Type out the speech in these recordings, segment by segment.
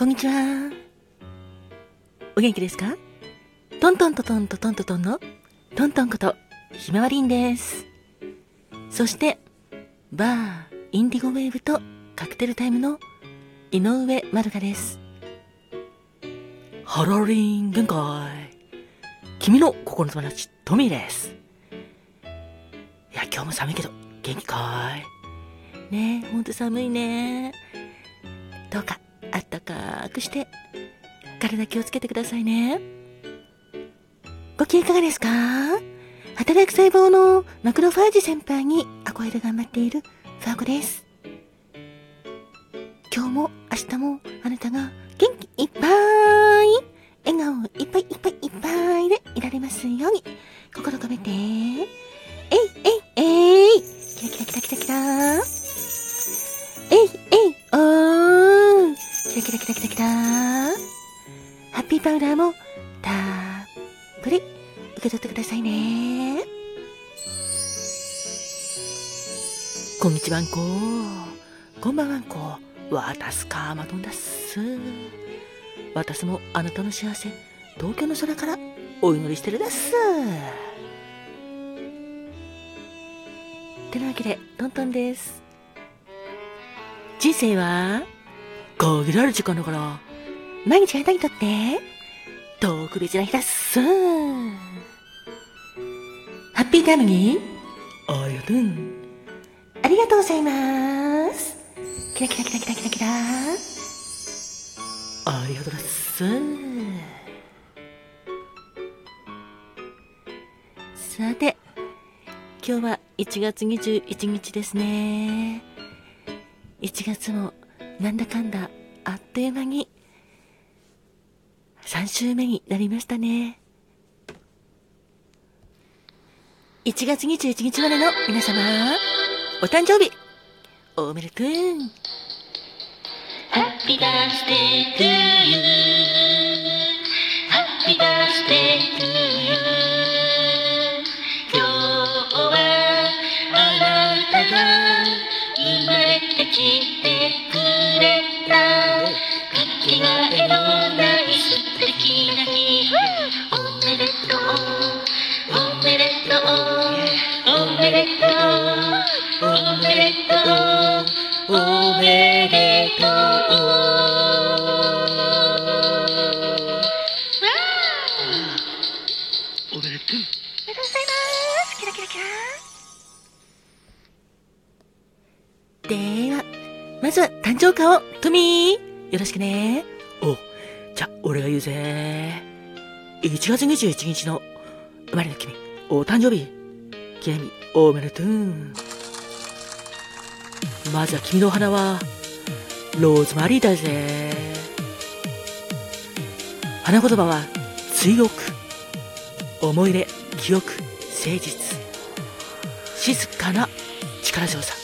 こんにちは。お元気ですか？トントントントントントントンのトントンことひまわりんです。そして、バー、インディゴウェーブとカクテルタイムの井上まるかです。ハローリン限界。君の心の友達、トミーです。いや、今日も寒いけど、元気かーい？ねえ、ほんと寒いね。どうか、あったかくして、体気をつけてくださいね。ご機嫌いかがですか？働く細胞のマクロファージ先輩に憧れ頑張っているファーコです。今日も明日もあなたが元気いっぱい、笑顔いっぱいいっぱいいっぱいでいられますように、心込めて、えいえいえいキラキラキラキラキラーパウダーもたっぷり受け取ってくださいね。こんにちはんこ。こんばんはんこ。わたすかまどんだっす。私もあなたの幸せ、東京の空からお祈りしてるです。てなわけで、トントンです。人生は、限られる時間だから、毎日あなたにとって、特別な日だっす。ハッピータイムに、ありがとう。ありがとうございます。キラキラキラキラキラキラ。ありがとうです。さて、今日は1月21日ですね。1月もなんだかんだあっという間に3週目になりましたね。1月21日までの皆様、お誕生日。おめでとう Happy birthday to you Happy birthday to you 今日はあなたが生まれてきてくれた。かけがえのない素敵な日おめでとう。おめでとう。おめでとう。おめでとう。おめでとう。おめでとう。おめでとう。ございますキラキラキラではまずは誕生花をトミーよろしくねおじゃ俺が言うぜ1月21日の生まれの君お誕生日記念日おめでとうまずは君のお花は、ローズマリーだぜ。花言葉は、強く、思い入れ、記憶、誠実。静かな力強さ。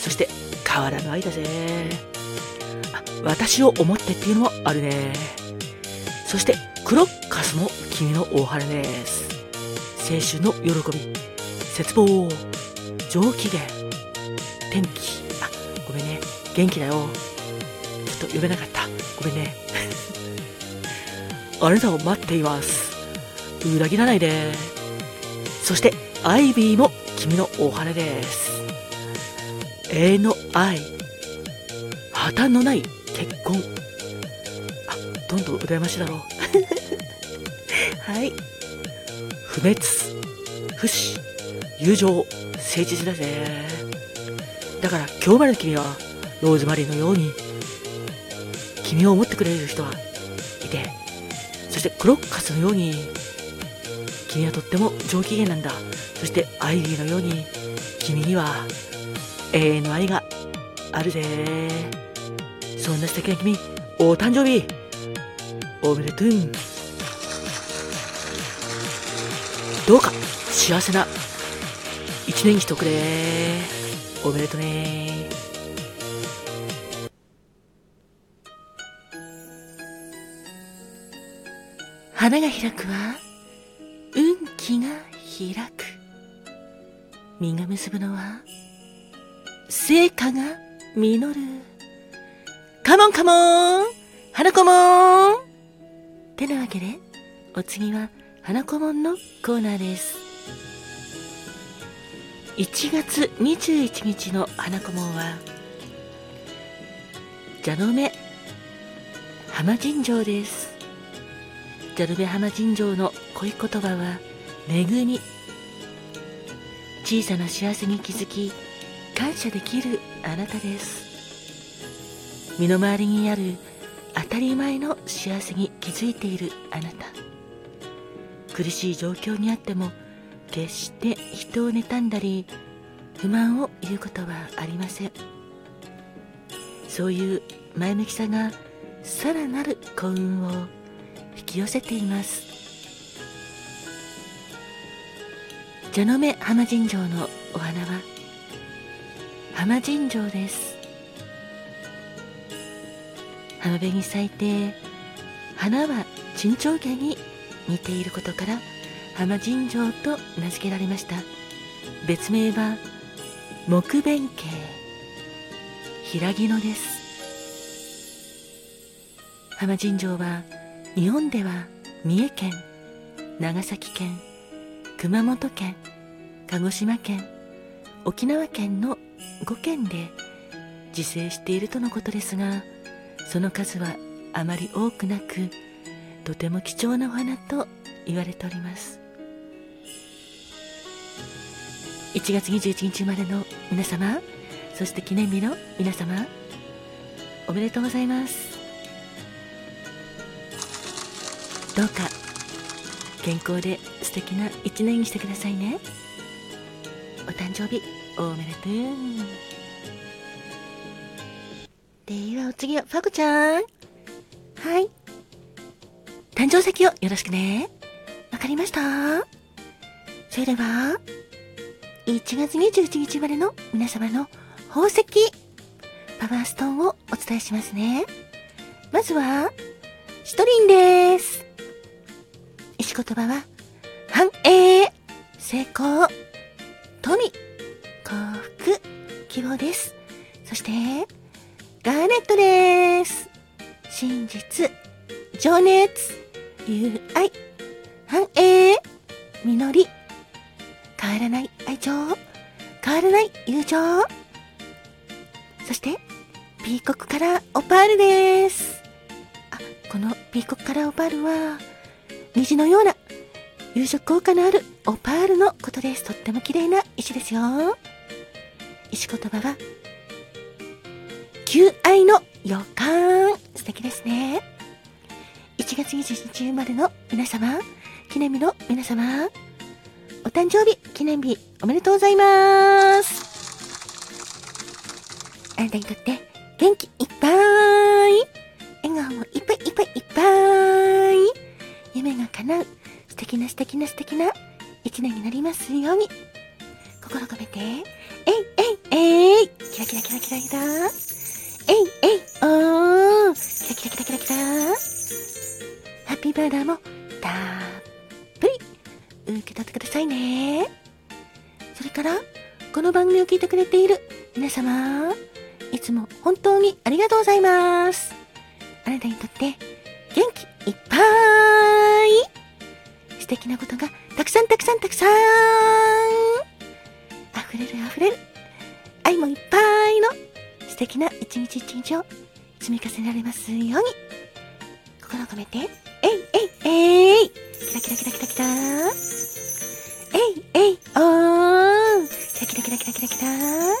そして、変わらぬ愛だぜ。私を思ってっていうのもあるね。そして、クロッカスも君の大花です。青春の喜び、絶望、上機嫌、天気あ、ごめんね。元気だよ。ちょっと呼べなかった。ごめんね。あなたを待っています。裏切らないで。そして、アイビーも君のお花です。永遠の愛。破綻のない。んどん羨ましいだろう。はい。不滅、不死、友情、誠実だぜ。だから今日までの君はローズマリーのように君を思ってくれる人はいてそしてクロッカスのように君はとっても上機嫌なんだそしてアイビーのように君には永遠の愛があるぜそんな素敵な君お誕生日おめでとう。どうか。幸せな。一年にしとくれおめでとうね。花が開くは運気が開く。実が結ぶのは。成果が実る。カモンカモン。花子もんてなわけで、お次は花子もんのコーナーです。1月21日の花子もんは、蛇の目浜尋常です。蛇の目浜尋常の恋言葉は、恵み。小さな幸せに気づき、感謝できるあなたです身の回りにある当たり前の幸せに気づいているあなた。苦しい状況にあっても決して人を妬んだり不満を言うことはありません。そういう前向きさがさらなる幸運を引き寄せています。蛇の目浜尋常のお花は浜尋常です。浜辺に咲いて花は沈丁花に似ていることから浜尋常と名付けられました。別名は木弁慶。平木野です。浜尋常は日本では三重県長崎県熊本県鹿児島県沖縄県の5県で自生しているとのことですがその数はあまり多くなくとても貴重なお花と言われております。1月21日生まれの皆様そして記念日の皆様おめでとうございます。どうか健康で素敵な一年にしてくださいね。お誕生日おめでとう。では、お次は、ファコちゃん。はい。誕生石をよろしくね。わかりましたそれでは、1月21日までの皆様の宝石、パワーストーンをお伝えしますね。まずは、シトリンです。石言葉は、繁栄、成功、富、幸福、希望です。そして、ガーネットです。真実、情熱、友愛、繁栄、実り、変わらない愛情、変わらない友情。そして、ピーコックカラーオパールです。あ、このピーコックカラーオパールは、虹のような夕食効果のあるオパールのことです。とっても綺麗な石ですよ。石言葉は、求愛の予感。素敵ですね。1月21日生まれの皆様、記念日の皆様、お誕生日記念日おめでとうございます。あなたにとって元気いっぱい、笑顔もいっぱいいっぱいいっぱい、夢が叶う素敵な素敵な素敵な一年になりますように。心込めて、受け取ってくださいね。それから、この番組を聞いてくれている皆様、いつも本当にありがとうございます。あなたにとって元気いっぱい。素敵なことがたくさんたくさんたくさん。溢れる溢れる。愛もいっぱいの素敵な一日一日を積み重ねられますように。心を込めてえいえいえい。キラキラキラキラキラ。キラキラキラキラ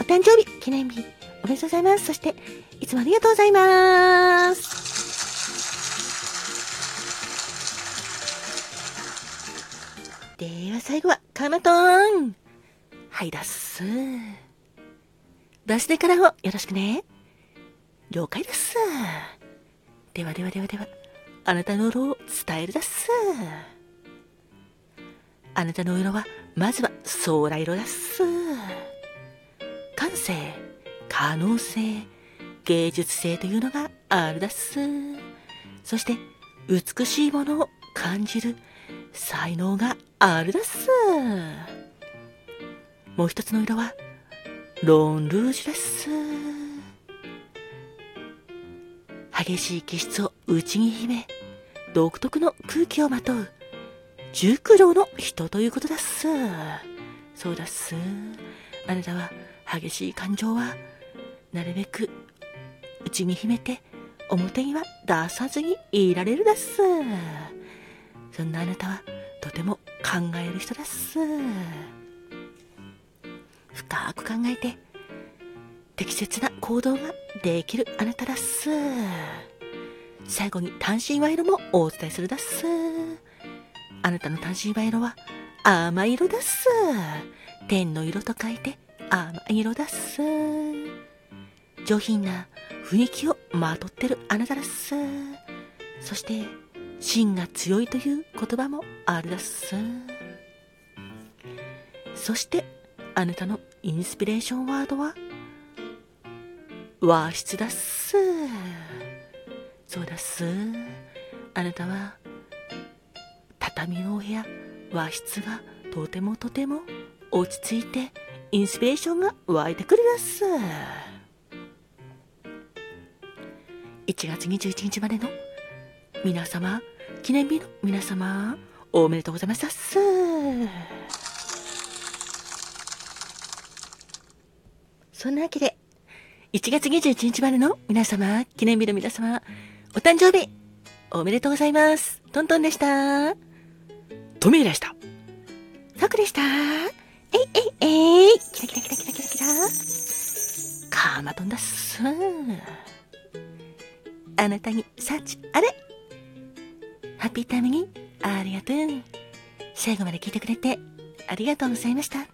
お誕生日記念日おめでとうございますそしていつもありがとうございますでは最後は、カマトーンはい、だっす。バスデからをよろしくね。了解です。ではではではでは、あなたの色を伝えるだっす。あなたの色は、まずは空色だっす。感性、可能性、芸術性というのがあるだっす。そして、美しいものを感じる才能があるだっす。もう一つの色は、ロンルージュです。激しい気質を内に秘め、独特の空気をまとう、熟女の人ということだっす。そうだっす。あなたは激しい感情は、なるべく内に秘めて、表には出さずにいられるだっす。そんなあなたは、とても考える人だっす。深く考えて、適切な行動ができるあなただっす。最後に単身賄賂もお伝えするだっす。あなたの単身賄賂は甘い色だっす。天の色と書いて甘い色だっす。上品な雰囲気をまとってるあなただっす。そして、芯が強いという言葉もあるだっす。そして、あなたのインスピレーションワードは和室だっす。そうだっす。あなたは、畳のお部屋、和室がとてもとても落ち着いて、インスピレーションが湧いてくるだっす。1月21日までの皆様、記念日の皆様、おめでとうございますす。そんなわけで、1月21日までの皆様、記念日の皆様、お誕生日、おめでとうございます。トントンでした。トミーでした。サクでした。えいえいえい。キラキラキラキラキラキラ。カーマトンだっす。あなたに幸あれ。ハッピータイムにありがとう。最後まで聞いてくれてありがとうございました。